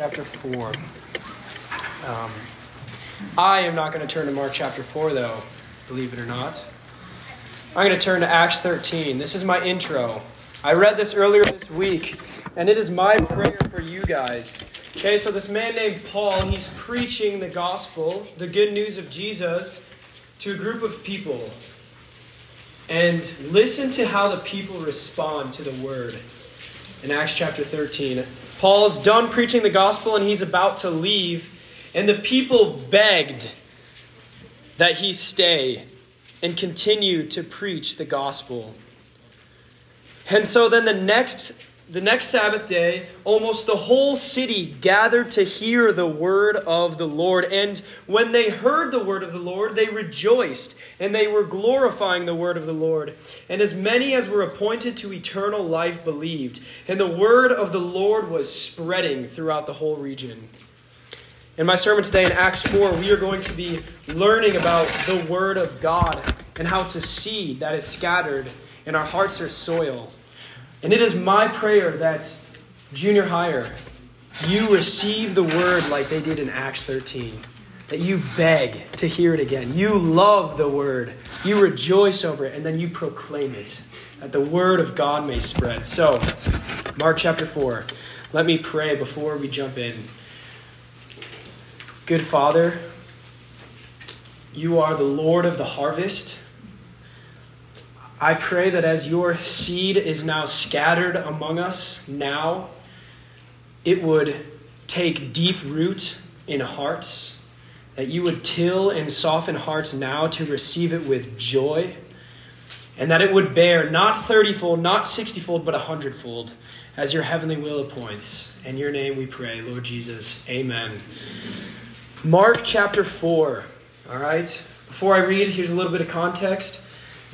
chapter 4. Um, I am not going to turn to Mark chapter 4, though, believe it or not. I'm going to turn to Acts 13. This is my intro. I read this earlier this week, and it is my prayer for you guys. Okay, so this man named Paul, he's preaching the gospel, the good news of Jesus, to a group of people. And listen to how the people respond to the word in Acts chapter 13. Paul's done preaching the gospel and he's about to leave, and the people begged that he stay and continue to preach the gospel. And so then the next the next Sabbath day, almost the whole city gathered to hear the word of the Lord. And when they heard the word of the Lord, they rejoiced, and they were glorifying the word of the Lord. And as many as were appointed to eternal life believed. And the word of the Lord was spreading throughout the whole region. In my sermon today in Acts 4, we are going to be learning about the Word of God and how it's a seed that is scattered and our hearts are soil. And it is my prayer that junior higher, you receive the word like they did in Acts 13. That you beg to hear it again. You love the word. You rejoice over it, and then you proclaim it. That the word of God may spread. So, Mark chapter 4. Let me pray before we jump in. Good Father, you are the Lord of the harvest. I pray that as your seed is now scattered among us now, it would take deep root in hearts, that you would till and soften hearts now to receive it with joy, and that it would bear not thirtyfold, not sixtyfold, but a hundredfold, as your heavenly will appoints. In your name we pray, Lord Jesus. Amen. Mark chapter 4. All right? Before I read, here's a little bit of context.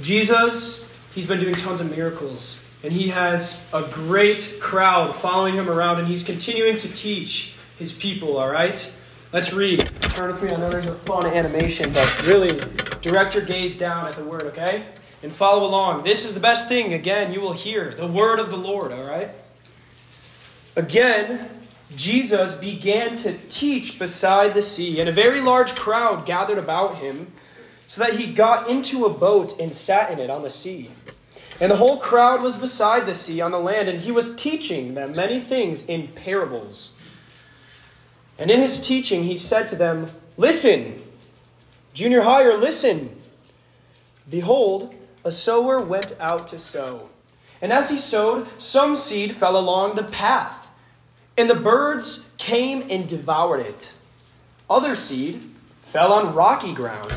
Jesus, he's been doing tons of miracles, and he has a great crowd following him around, and he's continuing to teach his people, all right? Let's read. Turn with me. I know there's a fun animation, but really direct your gaze down at the word, okay? And follow along. This is the best thing, again, you will hear the word of the Lord, all right? Again, Jesus began to teach beside the sea, and a very large crowd gathered about him so that he got into a boat and sat in it on the sea. And the whole crowd was beside the sea on the land, and he was teaching them many things in parables. And in his teaching, he said to them, Listen, junior higher, listen. Behold, a sower went out to sow. And as he sowed, some seed fell along the path, and the birds came and devoured it. Other seed fell on rocky ground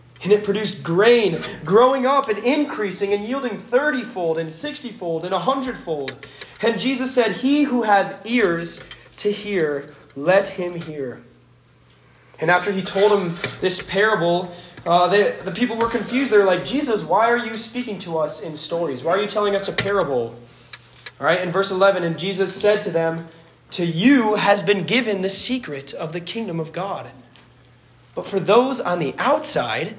and it produced grain, growing up and increasing and yielding thirtyfold and sixtyfold and a hundredfold. And Jesus said, He who has ears to hear, let him hear. And after he told him this parable, uh, the people were confused. They were like, Jesus, why are you speaking to us in stories? Why are you telling us a parable? All right, in verse 11, and Jesus said to them, To you has been given the secret of the kingdom of God. But for those on the outside,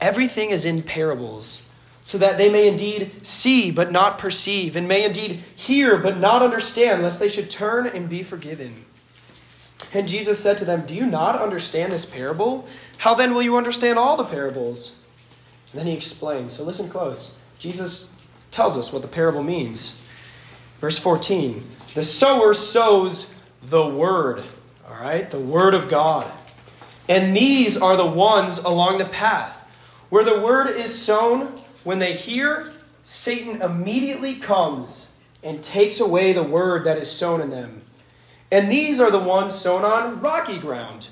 Everything is in parables, so that they may indeed see but not perceive, and may indeed hear but not understand, lest they should turn and be forgiven. And Jesus said to them, Do you not understand this parable? How then will you understand all the parables? And then he explains. So listen close. Jesus tells us what the parable means. Verse 14 The sower sows the word, all right? The word of God. And these are the ones along the path where the word is sown, when they hear, Satan immediately comes and takes away the word that is sown in them. And these are the ones sown on rocky ground.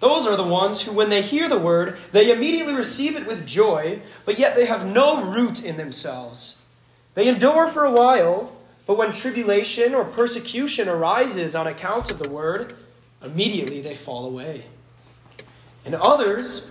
Those are the ones who, when they hear the word, they immediately receive it with joy, but yet they have no root in themselves. They endure for a while, but when tribulation or persecution arises on account of the word, immediately they fall away. And others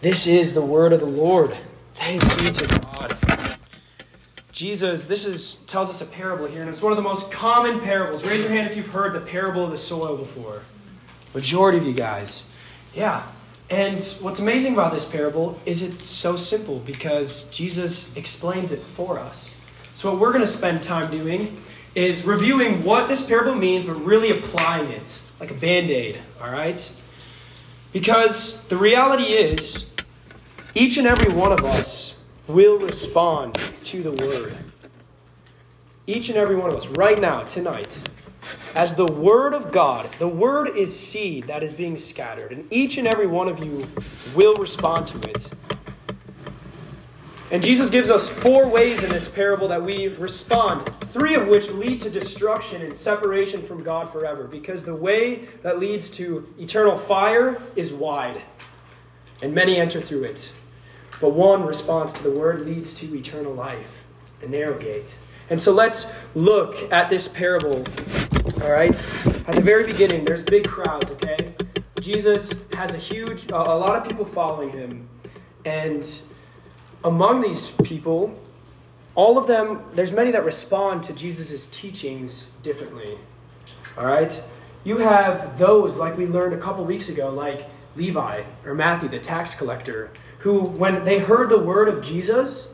This is the word of the Lord. Thanks be to God. Jesus, this is tells us a parable here, and it's one of the most common parables. Raise your hand if you've heard the parable of the soil before. Majority of you guys. Yeah. And what's amazing about this parable is it's so simple because Jesus explains it for us. So, what we're going to spend time doing is reviewing what this parable means, but really applying it like a band aid, all right? Because the reality is, each and every one of us will respond to the word. Each and every one of us, right now, tonight, as the Word of God, the Word is seed that is being scattered, and each and every one of you will respond to it. And Jesus gives us four ways in this parable that we respond, three of which lead to destruction and separation from God forever, because the way that leads to eternal fire is wide, and many enter through it. But one response to the Word leads to eternal life, the narrow gate. And so let's look at this parable all right? At the very beginning, there's big crowds, okay? Jesus has a huge, a lot of people following him. And among these people, all of them, there's many that respond to Jesus' teachings differently. All right? You have those, like we learned a couple weeks ago, like Levi or Matthew, the tax collector, who, when they heard the word of Jesus,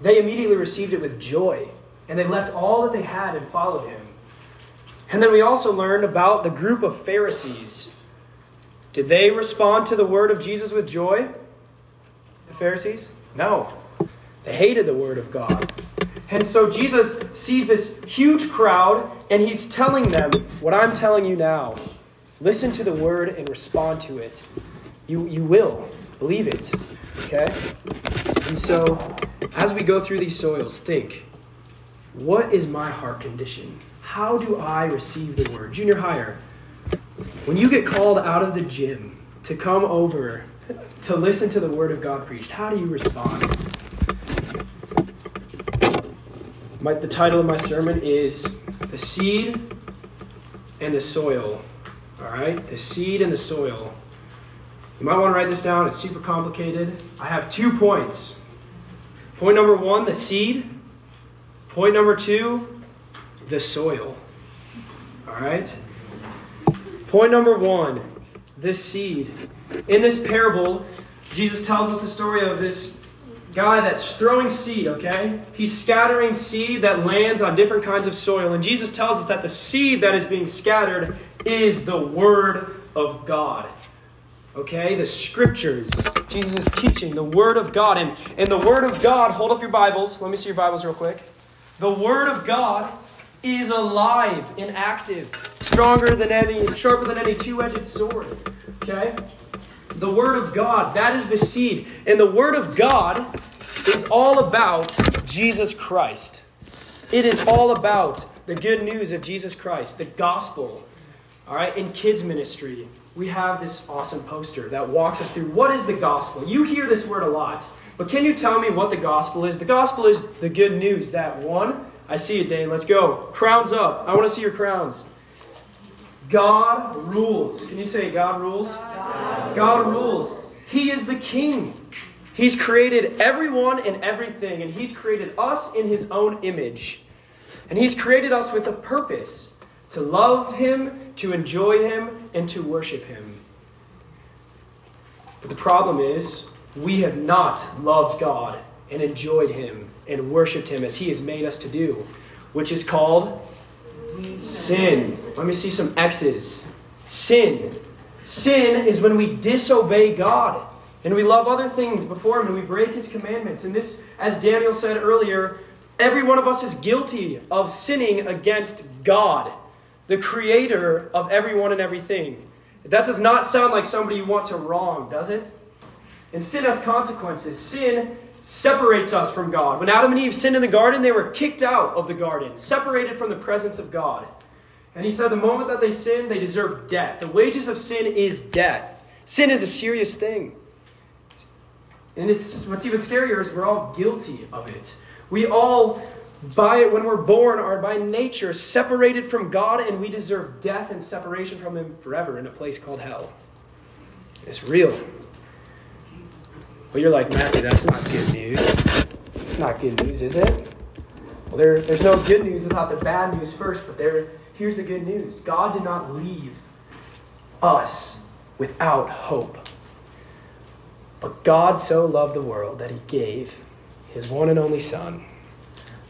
they immediately received it with joy. And they left all that they had and followed him. And then we also learned about the group of Pharisees. Did they respond to the word of Jesus with joy? The Pharisees? No. They hated the word of God. And so Jesus sees this huge crowd and he's telling them what I'm telling you now. Listen to the word and respond to it. You, you will. Believe it. Okay? And so, as we go through these soils, think what is my heart condition? How do I receive the word? Junior higher, when you get called out of the gym to come over to listen to the word of God preached, how do you respond? My, the title of my sermon is The Seed and the Soil. All right? The seed and the soil. You might want to write this down. It's super complicated. I have two points. Point number one, the seed. Point number two, the soil. All right? Point number one this seed. In this parable, Jesus tells us the story of this guy that's throwing seed, okay? He's scattering seed that lands on different kinds of soil. And Jesus tells us that the seed that is being scattered is the Word of God. Okay? The Scriptures. Jesus is teaching the Word of God. And, and the Word of God, hold up your Bibles. Let me see your Bibles real quick. The Word of God is alive and active, stronger than any, sharper than any two edged sword. Okay? The Word of God, that is the seed. And the Word of God is all about Jesus Christ. It is all about the good news of Jesus Christ, the gospel. All right, in kids' ministry, we have this awesome poster that walks us through what is the gospel. You hear this word a lot, but can you tell me what the gospel is? The gospel is the good news that one, I see it, Dane. Let's go. Crowns up. I want to see your crowns. God rules. Can you say God rules? God, God rules. He is the king. He's created everyone and everything, and He's created us in His own image. And He's created us with a purpose to love Him, to enjoy Him, and to worship Him. But the problem is, we have not loved God and enjoyed Him and worshiped Him as He has made us to do, which is called sin. Let me see some X's. Sin. Sin is when we disobey God and we love other things before Him and we break His commandments. And this, as Daniel said earlier, every one of us is guilty of sinning against God, the creator of everyone and everything. That does not sound like somebody you want to wrong, does it? And sin has consequences. Sin separates us from God. When Adam and Eve sinned in the garden, they were kicked out of the garden, separated from the presence of God. And he said the moment that they sinned, they deserve death. The wages of sin is death. Sin is a serious thing. And it's what's even scarier is we're all guilty of it. We all by it when we're born are by nature separated from God and we deserve death and separation from him forever in a place called hell. It's real. Well, you're like, Matthew, that's not good news. It's not good news, is it? Well, there, there's no good news without the bad news first, but there, here's the good news God did not leave us without hope. But God so loved the world that he gave his one and only Son,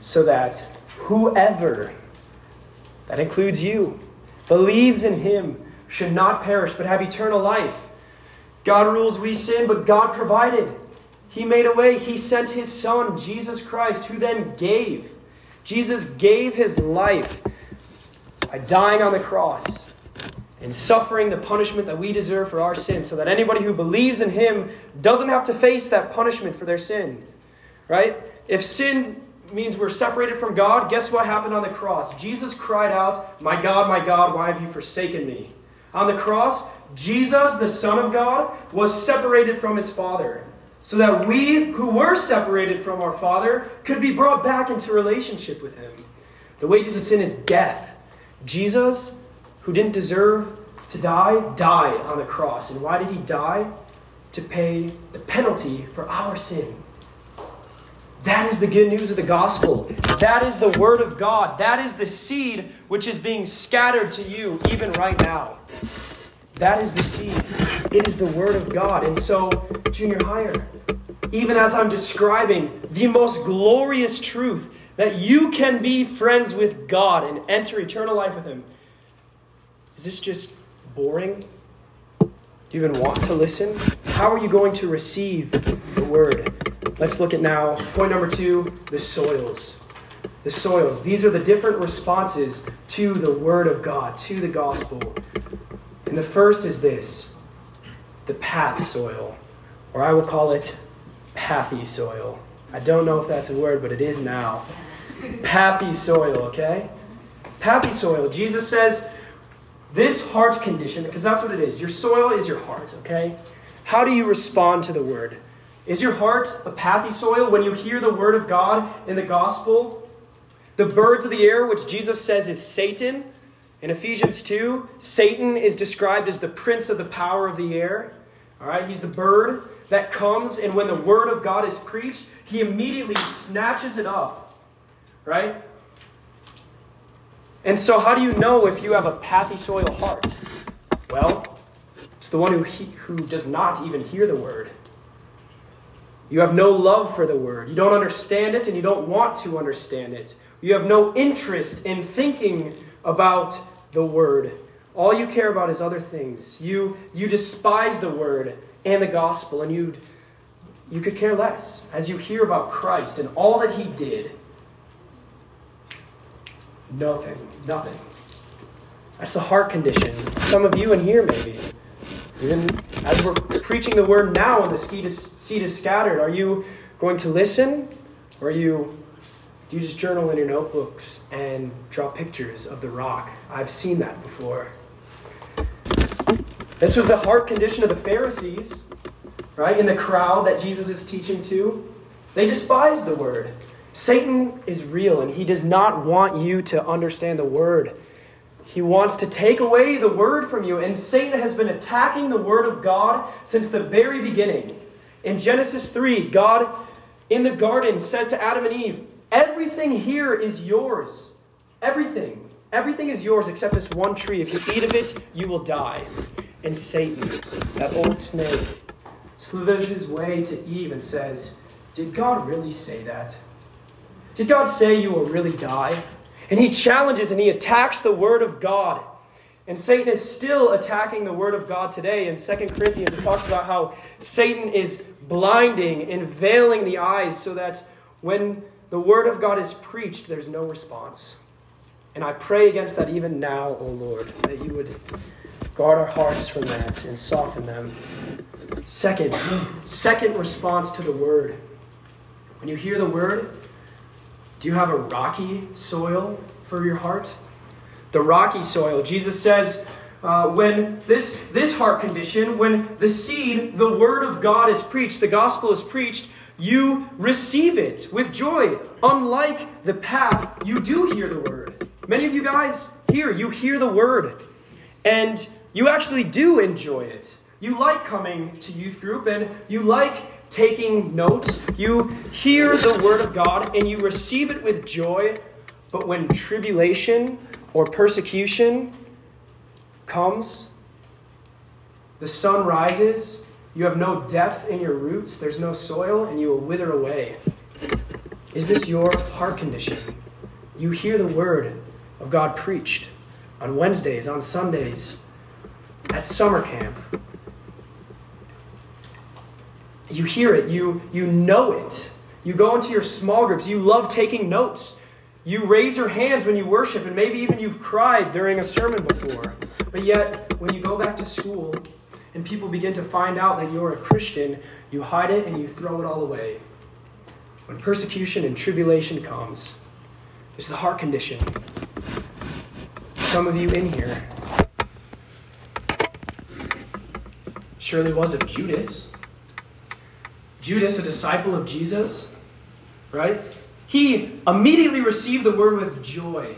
so that whoever, that includes you, believes in him should not perish but have eternal life. God rules, we sin, but God provided. He made a way. He sent his Son, Jesus Christ, who then gave. Jesus gave his life by dying on the cross and suffering the punishment that we deserve for our sin, so that anybody who believes in him doesn't have to face that punishment for their sin. Right? If sin means we're separated from God, guess what happened on the cross? Jesus cried out, My God, my God, why have you forsaken me? On the cross, Jesus, the Son of God, was separated from his Father, so that we who were separated from our Father could be brought back into relationship with him. The wages of sin is death. Jesus, who didn't deserve to die, died on the cross. And why did he die? To pay the penalty for our sin. That is the good news of the gospel. That is the word of God. That is the seed which is being scattered to you even right now. That is the seed. It is the Word of God. And so, junior higher, even as I'm describing the most glorious truth that you can be friends with God and enter eternal life with Him, is this just boring? Do you even want to listen? How are you going to receive the Word? Let's look at now point number two the soils. The soils. These are the different responses to the Word of God, to the gospel. And the first is this the path soil, or I will call it pathy soil. I don't know if that's a word, but it is now. Pathy soil, okay? Pathy soil. Jesus says, this heart condition, because that's what it is. Your soil is your heart, okay? How do you respond to the word? Is your heart a pathy soil when you hear the word of God in the gospel? The birds of the air, which Jesus says is Satan, in Ephesians 2, Satan is described as the prince of the power of the air. All right, he's the bird that comes, and when the word of God is preached, he immediately snatches it up. Right? And so, how do you know if you have a pathy soil heart? Well, it's the one who, he, who does not even hear the word. You have no love for the word. You don't understand it, and you don't want to understand it. You have no interest in thinking about the word. All you care about is other things. You, you despise the word and the gospel, and you you could care less as you hear about Christ and all that he did. Nothing, nothing. That's the heart condition. Some of you in here, maybe. Even as we're preaching the word now and the seed is, seed is scattered, are you going to listen? Or are you do you just journal in your notebooks and draw pictures of the rock? I've seen that before. This was the heart condition of the Pharisees, right? In the crowd that Jesus is teaching to. They despised the word. Satan is real and he does not want you to understand the word. He wants to take away the word from you, and Satan has been attacking the word of God since the very beginning. In Genesis 3, God in the garden says to Adam and Eve, Everything here is yours. Everything. Everything is yours except this one tree. If you eat of it, you will die. And Satan, that old snake, slithers his way to Eve and says, Did God really say that? Did God say you will really die? And he challenges and he attacks the word of God. And Satan is still attacking the word of God today. In 2 Corinthians, it talks about how Satan is blinding and veiling the eyes so that when the word of God is preached, there's no response. And I pray against that even now, O Lord, that you would Guard our hearts from that and soften them. Second, second response to the word. When you hear the word, do you have a rocky soil for your heart? The rocky soil. Jesus says, uh, when this, this heart condition, when the seed, the word of God is preached, the gospel is preached, you receive it with joy. Unlike the path, you do hear the word. Many of you guys here, you hear the word, and you actually do enjoy it. You like coming to youth group, and you like taking notes. You hear the word of God, and you receive it with joy. But when tribulation or persecution comes, the sun rises, you have no depth in your roots, there's no soil, and you will wither away. Is this your heart condition? You hear the word of God preached on Wednesdays, on Sundays, at summer camp. You hear it, you, you know it. You go into your small groups, you love taking notes. You raise your hands when you worship, and maybe even you've cried during a sermon before. But yet, when you go back to school and people begin to find out that you're a Christian, you hide it and you throw it all away. When persecution and tribulation comes, it's the heart condition. Some of you in here surely was of Judas. Judas, a disciple of Jesus, right? He immediately received the word with joy.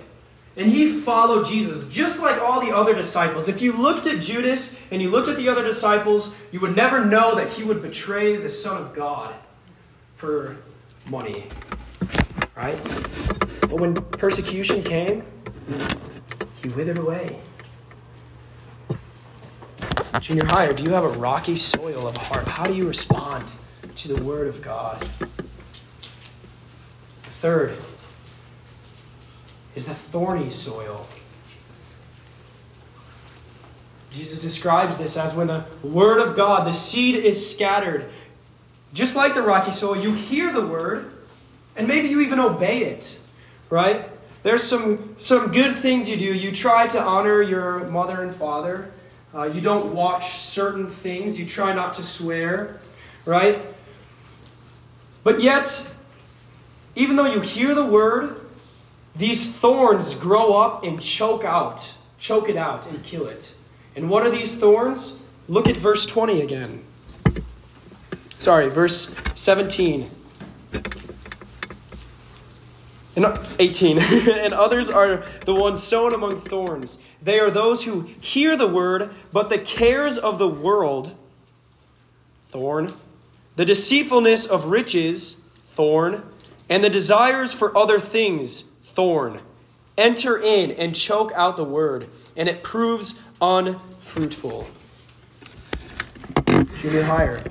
And he followed Jesus, just like all the other disciples. If you looked at Judas and you looked at the other disciples, you would never know that he would betray the Son of God for money. Right? But when persecution came, he withered away. Junior higher, do you have a rocky soil of a heart? How do you respond to the Word of God? Third is the thorny soil. Jesus describes this as when the Word of God, the seed is scattered. Just like the rocky soil, you hear the Word, and maybe you even obey it, right? There's some, some good things you do. You try to honor your mother and father. Uh, you don't watch certain things. You try not to swear, right? But yet, even though you hear the word, these thorns grow up and choke out, choke it out and kill it. And what are these thorns? Look at verse 20 again. Sorry, verse 17. And uh, 18. and others are the ones sown among thorns. They are those who hear the word, but the cares of the world, thorn, the deceitfulness of riches, thorn, and the desires for other things, thorn, enter in and choke out the word, and it proves unfruitful. Junior higher.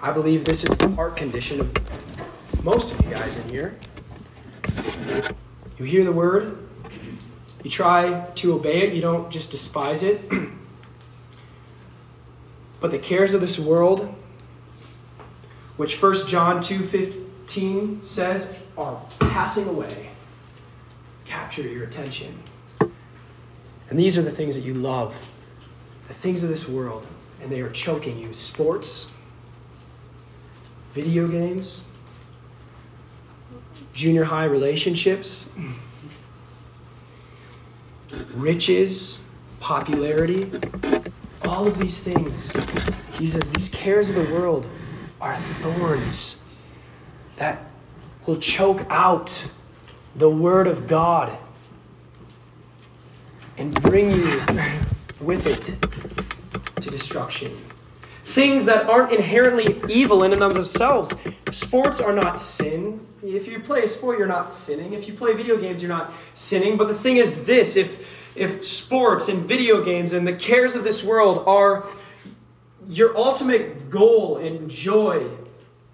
I believe this is the heart condition of most of you guys in here. You hear the word, you try to obey it, you don't just despise it. but the cares of this world, which 1 John 2:15 says are passing away, capture your attention. And these are the things that you love, the things of this world, and they are choking you. Sports, video games, junior high relationships, riches, popularity, all of these things. He says these cares of the world are thorns that will choke out the word of God and bring you with it to destruction. Things that aren't inherently evil in and of themselves. Sports are not sin. If you play a sport, you're not sinning. If you play video games, you're not sinning. But the thing is this if, if sports and video games and the cares of this world are your ultimate goal and joy,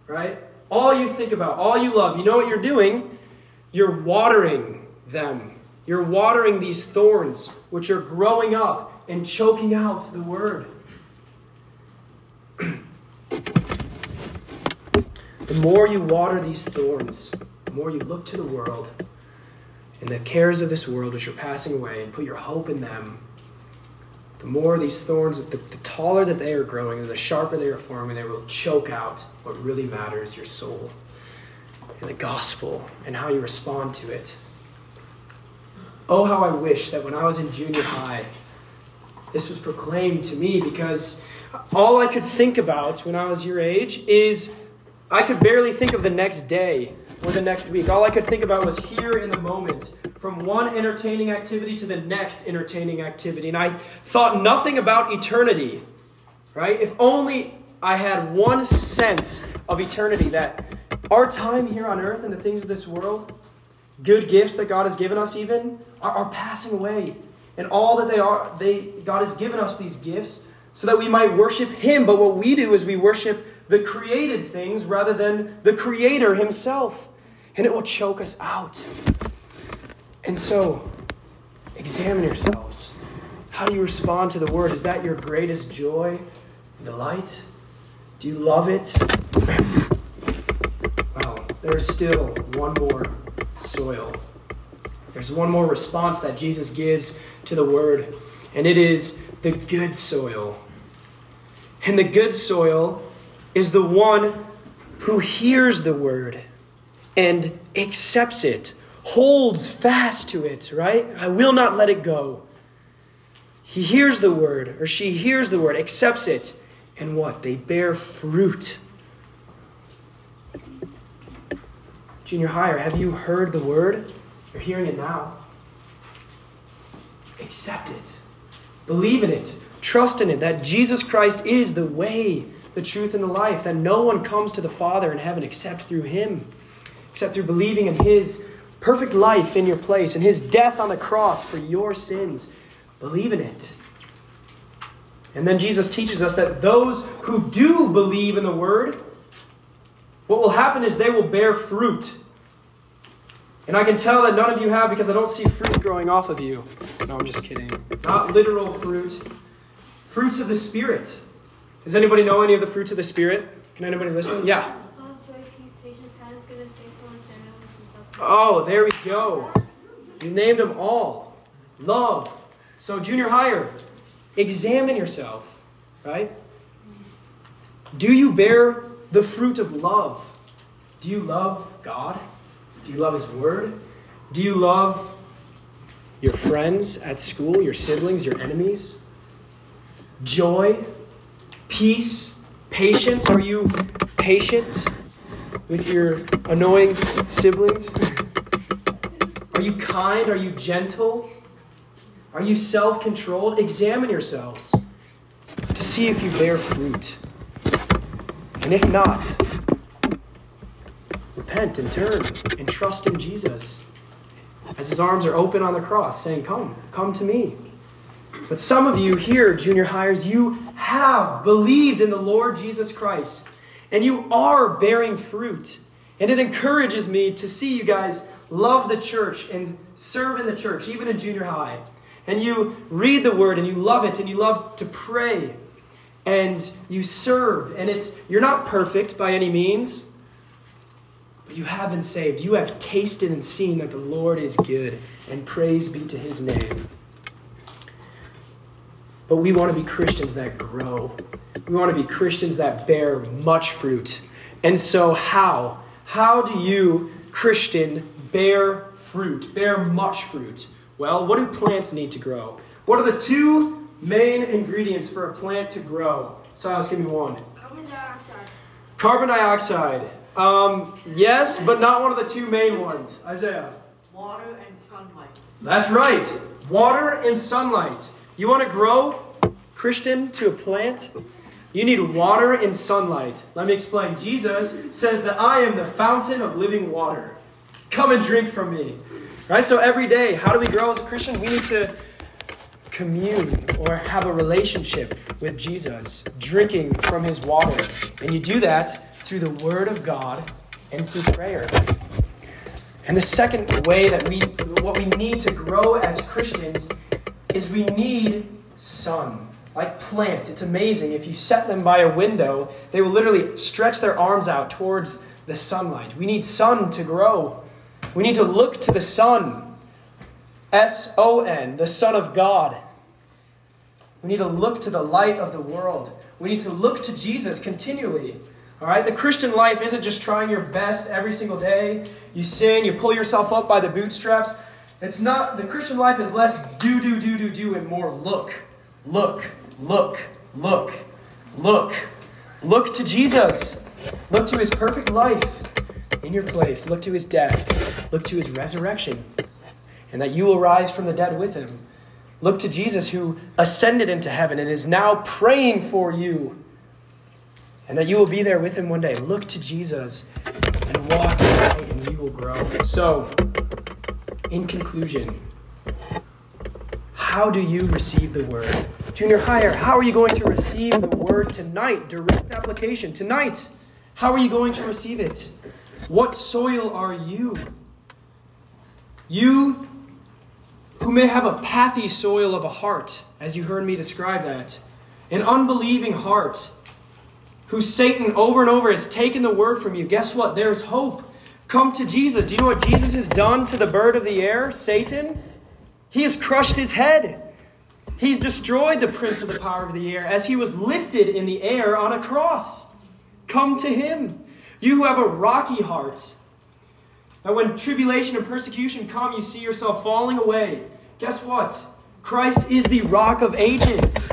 right? All you think about, all you love, you know what you're doing? You're watering them. You're watering these thorns, which are growing up and choking out the word. the more you water these thorns, the more you look to the world and the cares of this world which are passing away and put your hope in them, the more these thorns, the, the taller that they are growing and the sharper they are forming, they will choke out what really matters your soul and the gospel and how you respond to it. Oh, how I wish that when I was in junior high, this was proclaimed to me because all I could think about when I was your age is I could barely think of the next day or the next week. All I could think about was here in the moment, from one entertaining activity to the next entertaining activity. And I thought nothing about eternity, right? If only I had one sense of eternity that our time here on earth and the things of this world, good gifts that God has given us even, are, are passing away. And all that they are, they God has given us these gifts so that we might worship Him. But what we do is we worship the created things rather than the Creator Himself. And it will choke us out. And so, examine yourselves. How do you respond to the Word? Is that your greatest joy and delight? Do you love it? Well, there is still one more soil. There's one more response that Jesus gives to the Word, and it is the good soil. And the good soil is the one who hears the word and accepts it, holds fast to it, right? I will not let it go. He hears the word, or she hears the word, accepts it, and what? They bear fruit. Junior higher, have you heard the word? You're hearing it now. Accept it. Believe in it. Trust in it that Jesus Christ is the way, the truth, and the life, that no one comes to the Father in heaven except through Him, except through believing in His perfect life in your place and His death on the cross for your sins. Believe in it. And then Jesus teaches us that those who do believe in the Word, what will happen is they will bear fruit. And I can tell that none of you have because I don't see fruit growing off of you. No, I'm just kidding. Not literal fruit. Fruits of the Spirit. Does anybody know any of the fruits of the Spirit? Can anybody listen? Yeah. Love, joy, peace, patience, kindness, goodness, faithfulness, gentleness, and self-control. Oh, there we go. You named them all. Love. So, junior higher, examine yourself, right? Do you bear the fruit of love? Do you love God? Do you love His Word? Do you love your friends at school, your siblings, your enemies? Joy, peace, patience. Are you patient with your annoying siblings? Are you kind? Are you gentle? Are you self controlled? Examine yourselves to see if you bear fruit. And if not, repent and turn and trust in Jesus as his arms are open on the cross, saying, Come, come to me. But some of you here, junior highers, you have believed in the Lord Jesus Christ, and you are bearing fruit. And it encourages me to see you guys love the church and serve in the church, even in junior high. And you read the word and you love it and you love to pray and you serve. And it's you're not perfect by any means, but you have been saved. You have tasted and seen that the Lord is good, and praise be to his name. But we want to be Christians that grow. We want to be Christians that bear much fruit. And so, how? How do you, Christian, bear fruit, bear much fruit? Well, what do plants need to grow? What are the two main ingredients for a plant to grow? Silas, give me one. Carbon dioxide. Carbon dioxide. Um, yes, but not one of the two main ones. Isaiah. Water and sunlight. That's right. Water and sunlight. You want to grow, Christian, to a plant? You need water and sunlight. Let me explain. Jesus says that I am the fountain of living water. Come and drink from me. Right? So every day, how do we grow as a Christian? We need to commune or have a relationship with Jesus, drinking from his waters. And you do that through the word of God and through prayer. And the second way that we what we need to grow as Christians is we need sun. Like plants, it's amazing. If you set them by a window, they will literally stretch their arms out towards the sunlight. We need sun to grow. We need to look to the sun. S O N, the Son of God. We need to look to the light of the world. We need to look to Jesus continually. All right? The Christian life isn't just trying your best every single day. You sin, you pull yourself up by the bootstraps. It's not, the Christian life is less do, do, do, do, do, and more look, look, look, look, look. Look to Jesus. Look to his perfect life in your place. Look to his death. Look to his resurrection. And that you will rise from the dead with him. Look to Jesus who ascended into heaven and is now praying for you. And that you will be there with him one day. Look to Jesus and walk and you will grow. So, in conclusion, how do you receive the word? Junior higher, how are you going to receive the word tonight? Direct application. Tonight, how are you going to receive it? What soil are you? You who may have a pathy soil of a heart, as you heard me describe that, an unbelieving heart, who Satan over and over has taken the word from you. Guess what? There's hope. Come to Jesus. Do you know what Jesus has done to the bird of the air, Satan? He has crushed his head. He's destroyed the prince of the power of the air as he was lifted in the air on a cross. Come to him. You who have a rocky heart. And when tribulation and persecution come, you see yourself falling away. Guess what? Christ is the rock of ages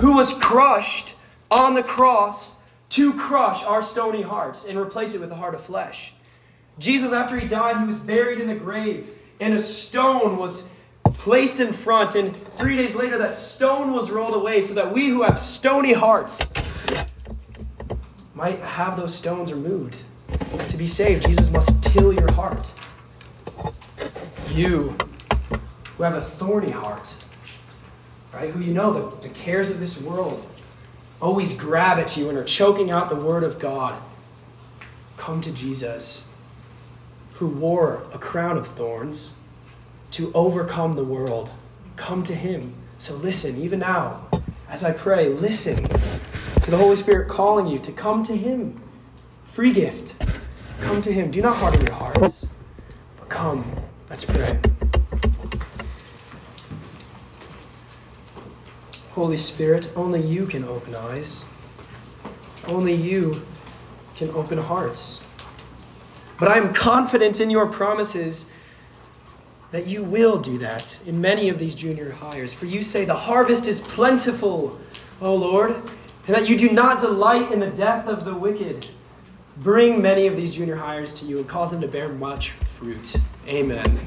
who was crushed on the cross to crush our stony hearts and replace it with a heart of flesh. Jesus, after he died, he was buried in the grave, and a stone was placed in front, and three days later, that stone was rolled away so that we who have stony hearts might have those stones removed. To be saved, Jesus must till your heart. You who have a thorny heart, right? Who you know the, the cares of this world always grab at you and are choking out the word of God. Come to Jesus, who wore a crown of thorns to overcome the world. Come to him. So listen, even now, as I pray, listen to the Holy Spirit calling you to come to him. Free gift. Come to him. Do not harden your hearts, but come. Let's pray. Holy Spirit, only you can open eyes. Only you can open hearts. But I am confident in your promises that you will do that in many of these junior highers. For you say the harvest is plentiful, O Lord, and that you do not delight in the death of the wicked. Bring many of these junior highers to you and cause them to bear much fruit. Amen.